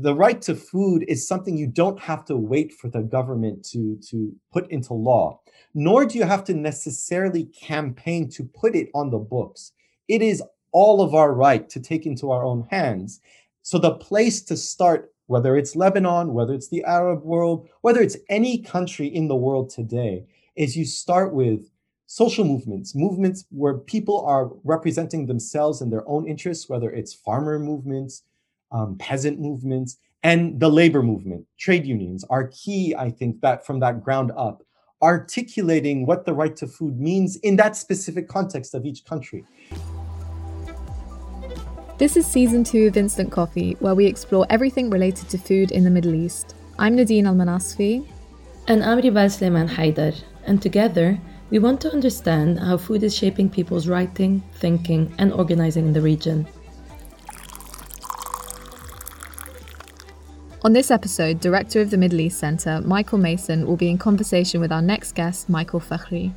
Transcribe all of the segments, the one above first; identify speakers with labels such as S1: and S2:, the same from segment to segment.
S1: the right to food is something you don't have to wait for the government to, to put into law, nor do you have to necessarily campaign to put it on the books. It is all of our right to take into our own hands. So the place to start, whether it's Lebanon, whether it's the Arab world, whether it's any country in the world today, is you start with social movements, movements where people are representing themselves and their own interests, whether it's farmer movements, um, peasant movements, and the labor movement, trade unions are key, I think, that from that ground up, articulating what the right to food means in that specific context of each country.
S2: This is season two of Instant Coffee, where we explore everything related to food in the Middle East. I'm Nadine Almanasfi.
S3: And I'm Ribal Sleman Haidar. And together, we want to understand how food is shaping people's writing, thinking, and organizing in the region.
S2: On this episode, Director of the Middle East Centre, Michael Mason, will be in conversation with our next guest, Michael Fakhri.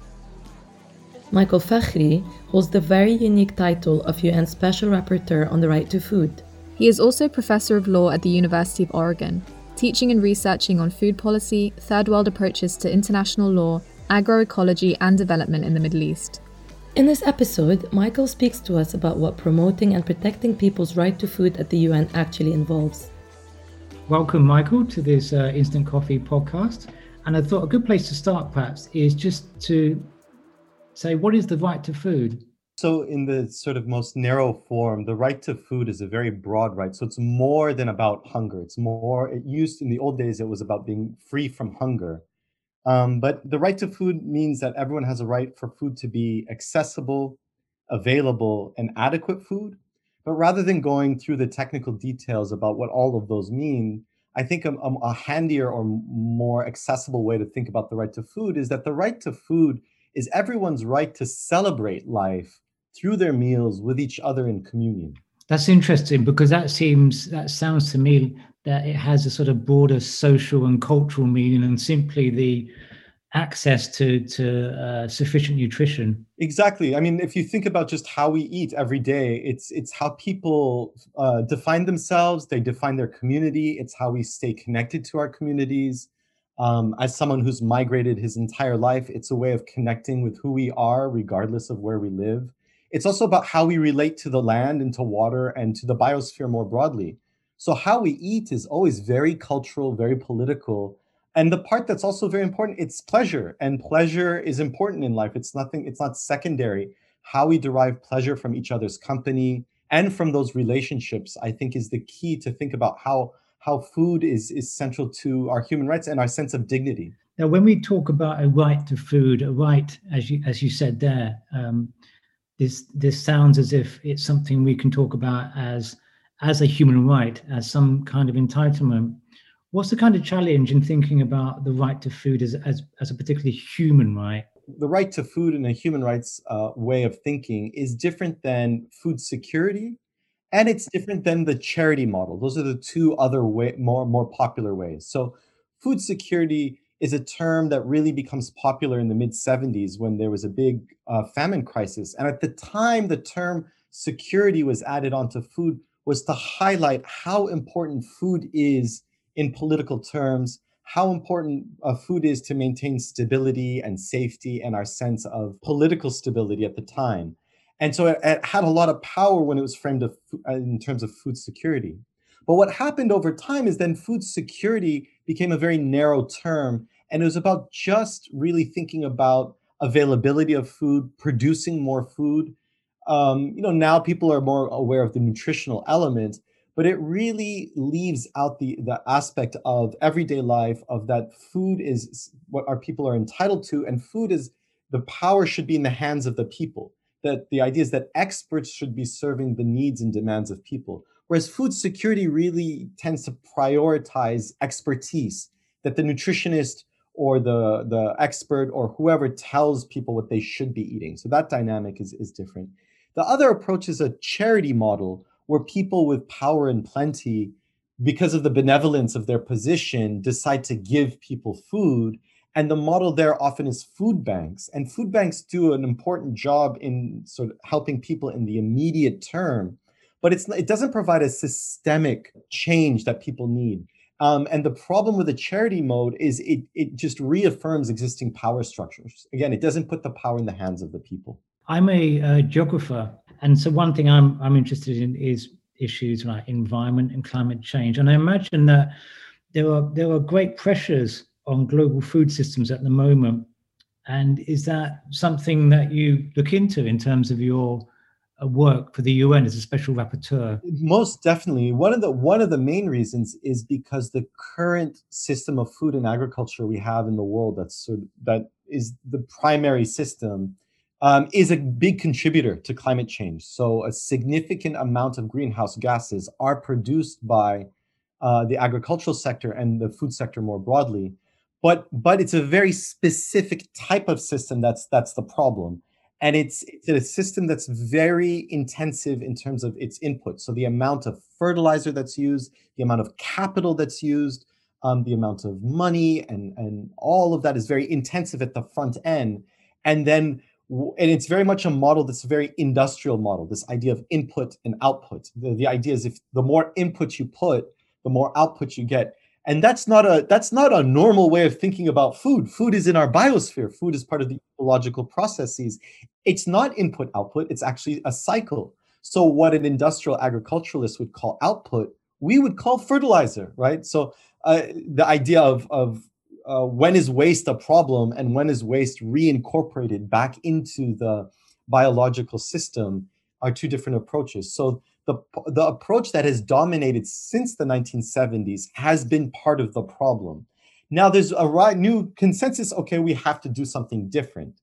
S3: Michael Fakhri holds the very unique title of UN Special Rapporteur on the Right to Food.
S2: He is also Professor of Law at the University of Oregon, teaching and researching on food policy, third world approaches to international law, agroecology, and development in the Middle East.
S3: In this episode, Michael speaks to us about what promoting and protecting people's right to food at the UN actually involves.
S4: Welcome, Michael, to this uh, Instant Coffee podcast. And I thought a good place to start, perhaps, is just to say what is the right to food?
S1: So, in the sort of most narrow form, the right to food is a very broad right. So, it's more than about hunger. It's more, it used in the old days, it was about being free from hunger. Um, but the right to food means that everyone has a right for food to be accessible, available, and adequate food. But rather than going through the technical details about what all of those mean, I think a, a, handier or more accessible way to think about the right to food is that the right to food is everyone's right to celebrate life through their meals with each other in communion.
S4: That's interesting because that seems, that sounds to me that it has a sort of broader social and cultural meaning and simply the access to to uh, sufficient nutrition.
S1: Exactly. I mean if you think about just how we eat every day it's it's how people uh, define themselves they define their community it's how we stay connected to our communities. Um, as someone who's migrated his entire life it's a way of connecting with who we are regardless of where we live. It's also about how we relate to the land and to water and to the biosphere more broadly. So how we eat is always very cultural very political and the part that's also very important it's pleasure and pleasure is important in life. It's nothing it's not secondary. How we derive pleasure from each other's company and from those relationships i think is the key to think about how how food is is central to our human rights and our sense of dignity.
S4: Now when we talk about a right to food a right as you as you said there um, this this sounds as if it's something we can talk about as as a human right as some kind of entitlement What's the kind of challenge in thinking about the right to food as, as, as a particularly human right?
S1: The right to food in a human rights uh, way of thinking is different than food security, and it's different than the charity model. Those are the two other way, more more popular ways. So, food security is a term that really becomes popular in the mid 70s when there was a big uh, famine crisis, and at the time, the term security was added onto food was to highlight how important food is in political terms how important uh, food is to maintain stability and safety and our sense of political stability at the time. And so it, it had a lot of power when it was framed of, uh, in terms of food security. But what happened over time is then food security became a very narrow term. And it was about just really thinking about availability of food, producing more food. Um, you know, now people are more aware of the nutritional element, but it really leaves out the the aspect of everyday life of that food is what our people are entitled to and food is the power should be in the hands of the people. That the idea is that experts should be serving the needs and demands of people. Whereas food security really tends to prioritize expertise that the nutritionist or the the expert or whoever tells people what they should be eating. So that dynamic is is different. The other approach is a charity model where people with power and plenty, because of the benevolence of their position, decide to give people food. And the model there often is food banks. And food banks do an important job in sort of helping people in the immediate term. but it's it doesn't provide a systemic change that people need. Um, and the problem with the charity mode is it it just reaffirms existing power structures. Again, it doesn't put the power in the hands of the people.
S4: I'm a uh, geographer, and so one thing I'm I'm interested in is issues like environment and climate change. And I imagine that there are there are great pressures on global food systems at the moment. And is that something that you look into in terms of your uh, work for the UN as a special rapporteur?
S1: Most definitely. One of the one of the main reasons is because the current system of food and agriculture we have in the world that's sort of, that is the primary system um, is a big contributor to climate change. So a significant amount of greenhouse gases are produced by uh, the agricultural sector and the food sector more broadly. But but it's a very specific type of system that's that's the problem and it's, it's a system that's very intensive in terms of its input. So the amount of fertilizer that's used, the amount of capital that's used, um, the amount of money, and and all of that is very intensive at the front end. And then and it's very much a model that's a very industrial model. This idea of input and output. The, the idea is if the more input you put, the more output you get. And that's not a that's not a normal way of thinking about food. Food is in our biosphere. Food is part of the ecological processes. It's not input output. It's actually a cycle. So what an industrial agriculturalist would call output we would call fertilizer right? So uh, the idea of of uh, when is waste a problem and when is waste reincorporated back into the biological system are two different approaches so the, the approach that has dominated since the 1970s has been part of the problem. Now there's a right, new consensus. Okay, we have to do something different.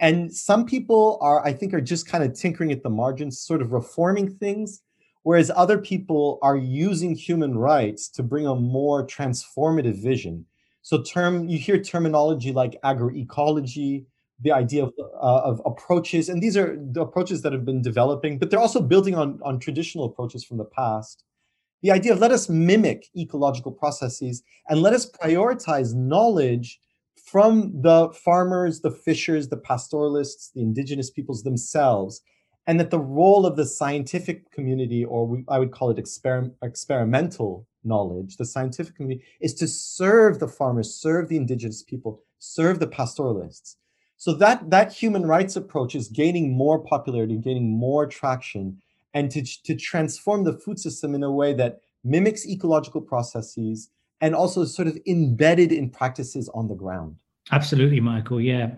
S1: And some people are, I think, are just kind of tinkering at the margins, sort of reforming things, whereas other people are using human rights to bring a more transformative vision. So term you hear terminology like agroecology, the idea of, uh, of approaches, and these are the approaches that have been developing, but they're also building on, on traditional approaches from the past. The idea of let us mimic ecological processes and let us prioritize knowledge from the farmers, the fishers, the pastoralists, the indigenous peoples themselves, and that the role of the scientific community, or we, I would call it exper- experimental knowledge, the scientific community, is to serve the farmers, serve the indigenous people, serve the pastoralists. So that that human rights approach is gaining more popularity, gaining more traction, and to, to transform the food system in a way that mimics ecological processes and also sort of embedded in practices on the ground.
S4: Absolutely, Michael. Yeah.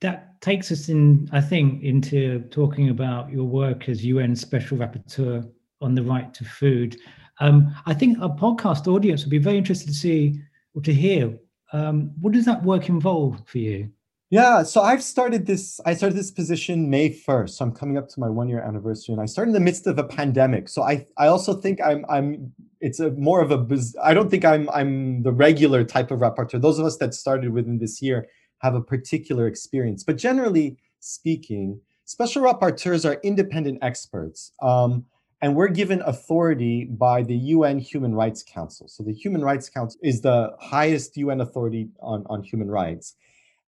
S4: That takes us in, I think, into talking about your work as UN Special Rapporteur on the right to food. Um, I think our podcast audience would be very interested to see or to hear um, what does that work involve for you?
S1: Yeah, so I've started this. I started this position May first. So I'm coming up to my one year anniversary, and I started in the midst of a pandemic. So I, I also think I'm, I'm. It's a more of a. I don't think I'm, I'm the regular type of rapporteur. Those of us that started within this year have a particular experience. But generally speaking, special rapporteurs are independent experts, um, and we're given authority by the UN Human Rights Council. So the Human Rights Council is the highest UN authority on, on human rights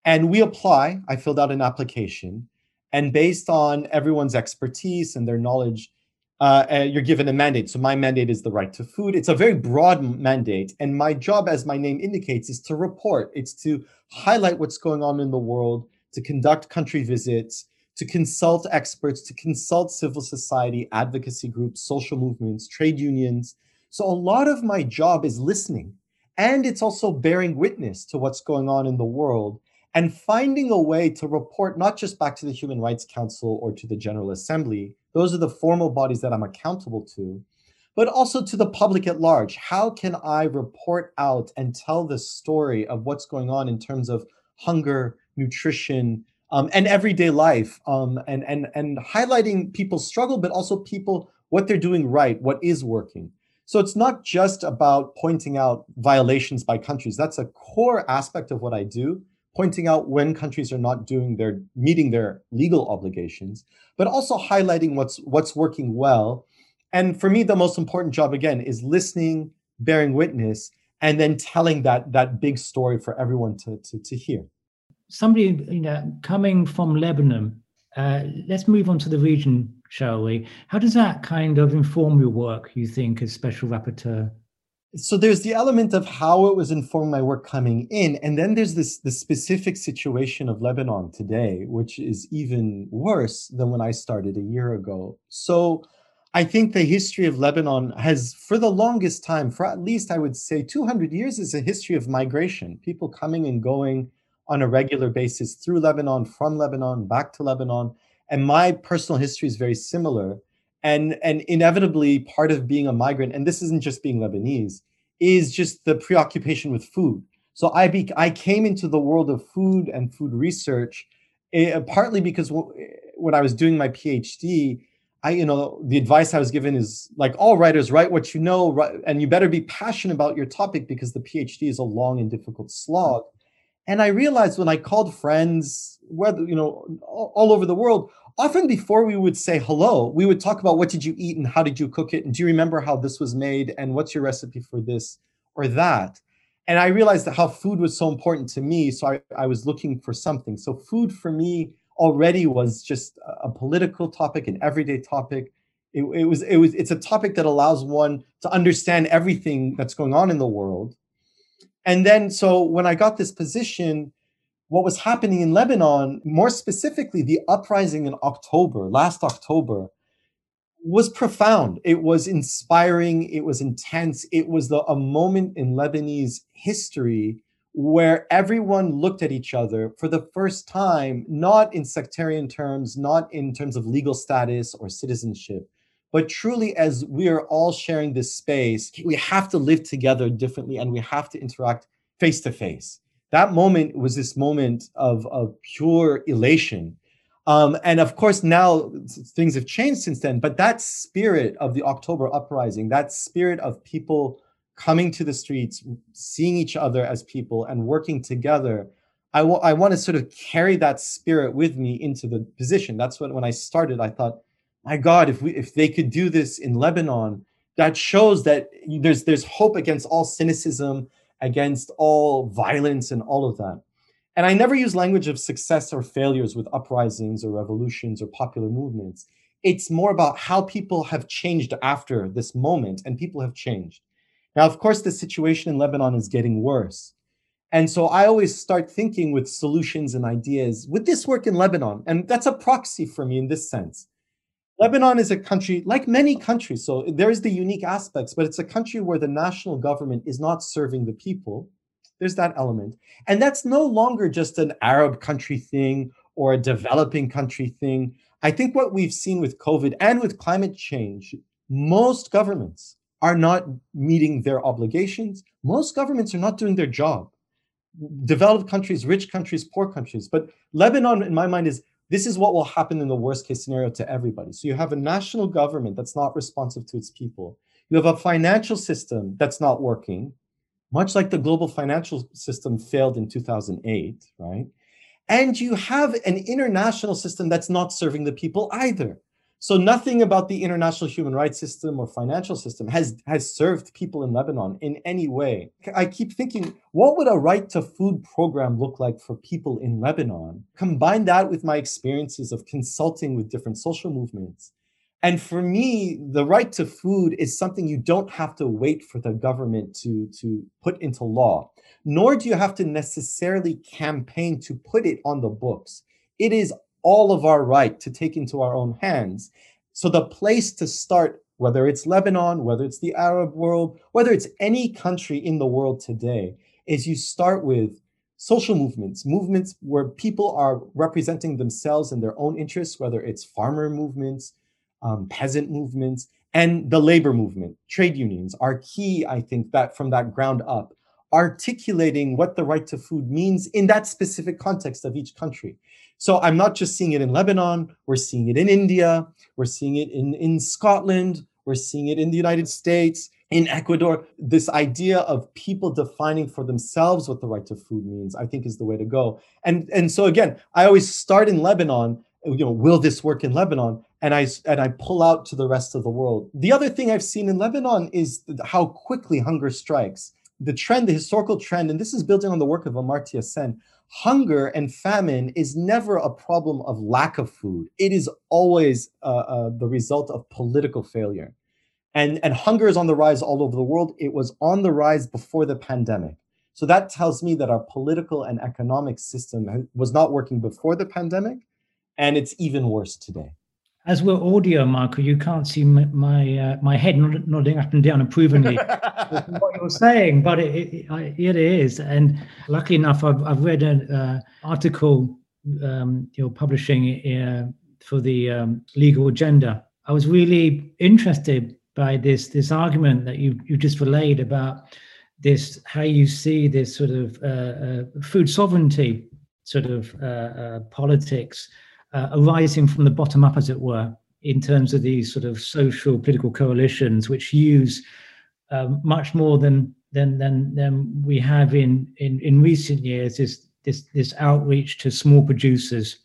S1: and we apply. I filled out an application. And based on everyone's expertise and their knowledge, uh, uh, you're given a mandate. So my mandate is the right to food. It's a very broad mandate. And my job, as my name indicates, is to report. It's to highlight what's going on in the world, to conduct country visits, to consult experts, to consult civil society, advocacy groups, social movements, trade unions. So a lot of my job is listening. And it's also bearing witness to what's going on in the world and finding a way to report not just back to the Human Rights Council or to the General Assembly, those are the formal bodies that I'm accountable to, but also to the public at large. How can I report out and tell the story of what's going on in terms of hunger, nutrition, um, and everyday life, um, and and and highlighting people's struggle, but also people what they're doing right, what is working. So it's not just about pointing out violations by countries. That's a core aspect of what I do pointing out when countries are not doing their meeting their legal obligations, but also highlighting what's what's working well. And for me, the most important job again is listening, bearing witness, and then telling that that big story for everyone to to, to hear.
S4: Somebody, you know, coming from Lebanon, uh, let's move on to the region shall we? How does that kind of inform your work, you think, as special rapporteur?
S1: So there's the element of how it was informing my work coming in, and then there's this the specific situation of Lebanon today, which is even worse than when I started a year ago. So I think the history of Lebanon has, for the longest time, for at least I would say 200 years, is a history of migration, people coming and going on a regular basis through Lebanon, from Lebanon, back to Lebanon. And my personal history is very similar. And, and inevitably, part of being a migrant, and this isn't just being Lebanese, is just the preoccupation with food. So I, be, I came into the world of food and food research uh, partly because w- when I was doing my PhD, I, you know, the advice I was given is like all writers write what you know, write, and you better be passionate about your topic because the PhD is a long and difficult slog. And I realized when I called friends, whether you know, all, over the world, often before we would say hello, we would talk about what did you eat and how did you cook it, and do you remember how this was made, and what's your recipe for this or that. And I realized that how food was so important to me, so I, I was looking for something. So food for me already was just a political topic, an everyday topic. It, it, was it was it's a topic that allows one to understand everything that's going on in the world. And then so when I got this position, what was happening in Lebanon, more specifically the uprising in October, last October, was profound. It was inspiring. It was intense. It was the, a moment in Lebanese history where everyone looked at each other for the first time, not in sectarian terms, not in terms of legal status or citizenship, but truly as we are all sharing this space, we have to live together differently and we have to interact face to face. That moment was this moment of, of pure elation. Um, and of course, now things have changed since then, but that spirit of the October uprising, that spirit of people coming to the streets, seeing each other as people and working together. I, w- I want to sort of carry that spirit with me into the position. That's what when I started, I thought, my God, if we if they could do this in Lebanon, that shows that there's there's hope against all cynicism, against all violence and all of that. And I never use language of success or failures with uprisings or revolutions or popular movements. It's more about how people have changed after this moment, and people have changed. Now, of course, the situation in Lebanon is getting worse. And so I always start thinking with solutions and ideas. Would this work in Lebanon? And that's a proxy for me in this sense. Lebanon is a country like many countries. So there is the unique aspects, but it's a country where the national government is not serving the people. There's that element. And that's no longer just an Arab country thing or a developing country thing. I think what we've seen with COVID and with climate change, most governments are not meeting their obligations. Most governments are not doing their job. Developed countries, rich countries, poor countries. But Lebanon, in my mind, is this is what will happen in the worst case scenario to everybody. So you have a national government that's not responsive to its people. You have a financial system that's not working, much like the global financial system failed in 2008, right? And you have an international system that's not serving the people either. So nothing about the international human rights system or financial system has has served people in Lebanon in any way. I keep thinking, what would a right to food program look like for people in Lebanon? Combine that with my experiences of consulting with different social movements. And for me, the right to food is something you don't have to wait for the government to, to put into law, nor do you have to necessarily campaign to put it on the books. It is all of our right to take into our own hands. So the place to start, whether it's Lebanon, whether it's the Arab world, whether it's any country in the world today, is you start with social movements, movements where people are representing themselves and their own interests, whether it's farmer movements, um, peasant movements, and the labor movement, trade unions are key, I think, that from that ground up, articulating what the right to food means in that specific context of each country. So I'm not just seeing it in Lebanon, we're seeing it in India, we're seeing it in, in Scotland, we're seeing it in the United States, in Ecuador. This idea of people defining for themselves what the right to food means, I think is the way to go. And, and so again, I always start in Lebanon, you know, will this work in Lebanon? And I and I pull out to the rest of the world. The other thing I've seen in Lebanon is how quickly hunger strikes the trend, the historical trend, and this is building on the work of Amartya Sen, hunger and famine is never a problem of lack of food. It is always uh, uh, the result of political failure. And, and hunger is on the rise all over the world. It was on the rise before the pandemic. So that tells me that our political and economic system was not working before the pandemic, and it's even worse today.
S4: As we're audio, Michael, you can't see my my, uh, my head nodding up and down approvingly what you're saying, but it, it, it is. And luckily enough, I've, I've read an uh, article um, you're publishing uh, for the um, legal agenda. I was really interested by this this argument that you you just relayed about this how you see this sort of uh, uh, food sovereignty sort of uh politics uh, arising from the bottom up, as it were, in terms of these sort of social political coalitions, which use um, much more than than than than we have in in in recent years. This this this outreach to small producers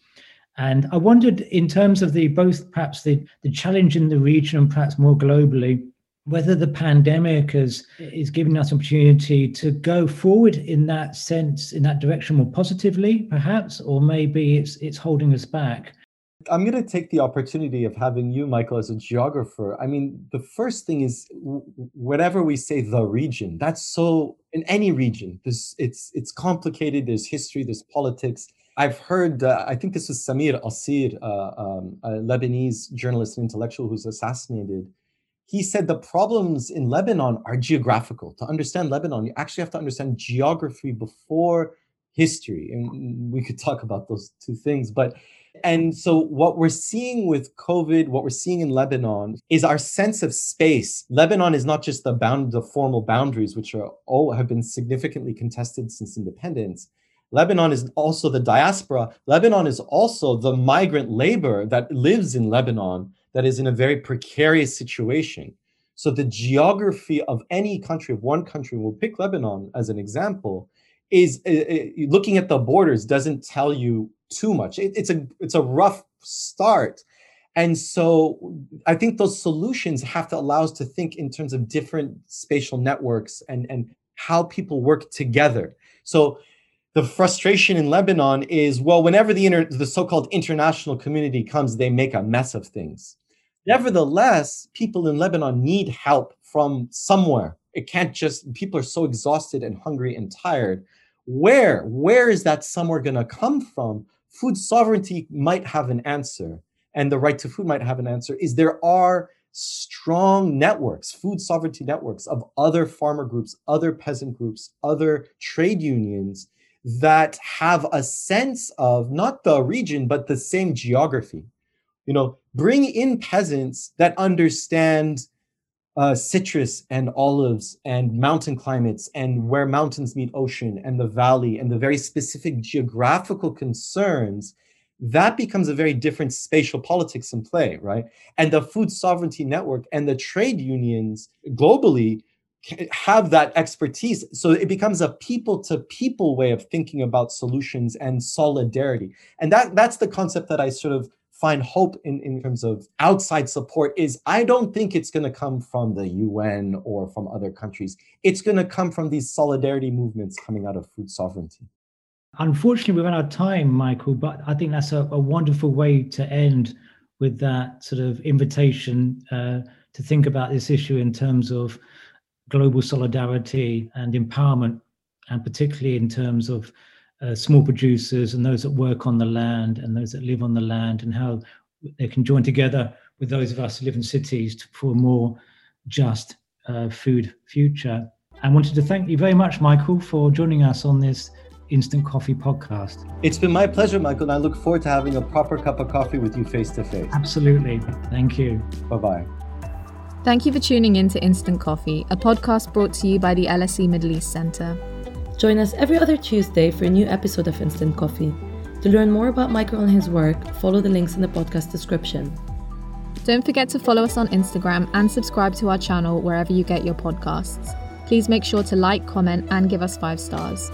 S4: and I wondered, in terms of the both perhaps the, the challenge in the region and perhaps more globally, whether the pandemic has is giving us opportunity to go forward in that sense, in that direction more positively, perhaps, or maybe it's it's holding us back.
S1: I'm going to take the opportunity of having you, Michael, as a geographer. I mean, the first thing is whenever we say the region, that's so in any region. This it's it's complicated. There's history. There's politics I've heard, uh, I think this was Samir Kassir, uh, um, a Lebanese journalist and intellectual who's assassinated. He said the problems in Lebanon are geographical. To understand Lebanon, you actually have to understand geography before history. And we could talk about those two things. But and so what we're seeing with COVID, what we're seeing in Lebanon is our sense of space. Lebanon is not just the bound the formal boundaries, which are all have been significantly contested since independence Lebanon is also the diaspora. Lebanon is also the migrant labor that lives in Lebanon that is in a very precarious situation. So the geography of any country, of one country, we'll pick Lebanon as an example, is uh, uh, looking at the borders doesn't tell you too much. It, it's a it's a rough start. And so I think those solutions have to allow us to think in terms of different spatial networks and, and how people work together. So the frustration in Lebanon is well, whenever the inter- the so-called international community comes, they make a mess of things. Nevertheless, people in Lebanon need help from somewhere. It can't just people are so exhausted and hungry and tired. Where where is that somewhere going to come from? Food sovereignty might have an answer, and the right to food might have an answer. Is there are strong networks, food sovereignty networks of other farmer groups, other peasant groups, other trade unions that have a sense of not the region, but the same geography. You know, bring in peasants that understand uh, citrus and olives and mountain climates and where mountains meet ocean and the valley and the very specific geographical concerns that becomes a very different spatial politics in play, right? And the food sovereignty network and the trade unions globally have that expertise. So it becomes a people to people way of thinking about solutions and solidarity. And that that's the concept that I sort of find hope in, in terms of outside support is I don't think it's going to come from the UN or from other countries. It's going to come from these solidarity movements coming out of food sovereignty.
S4: Unfortunately, we run out of time, Michael, but I think that's a, a wonderful way to end with that sort of invitation uh, to think about this issue in terms of global solidarity and empowerment, and particularly in terms of uh, small producers and those that work on the land and those that live on the land, and how they can join together with those of us who live in cities to, for a more just uh, food future. I wanted to thank you very much, Michael, for joining us on this Instant Coffee podcast.
S1: It's been my pleasure, Michael, and I look forward to having a proper cup of coffee with you face to face.
S4: Absolutely. Thank you.
S1: Bye bye.
S2: Thank you for tuning in to Instant Coffee, a podcast brought to you by the LSE Middle East Centre.
S3: Join us every other Tuesday for a new episode of Instant Coffee. To learn more about Michael and his work, follow the links in the podcast description.
S2: Don't forget to follow us on Instagram and subscribe to our channel wherever you get your podcasts. Please make sure to like, comment, and give us five stars.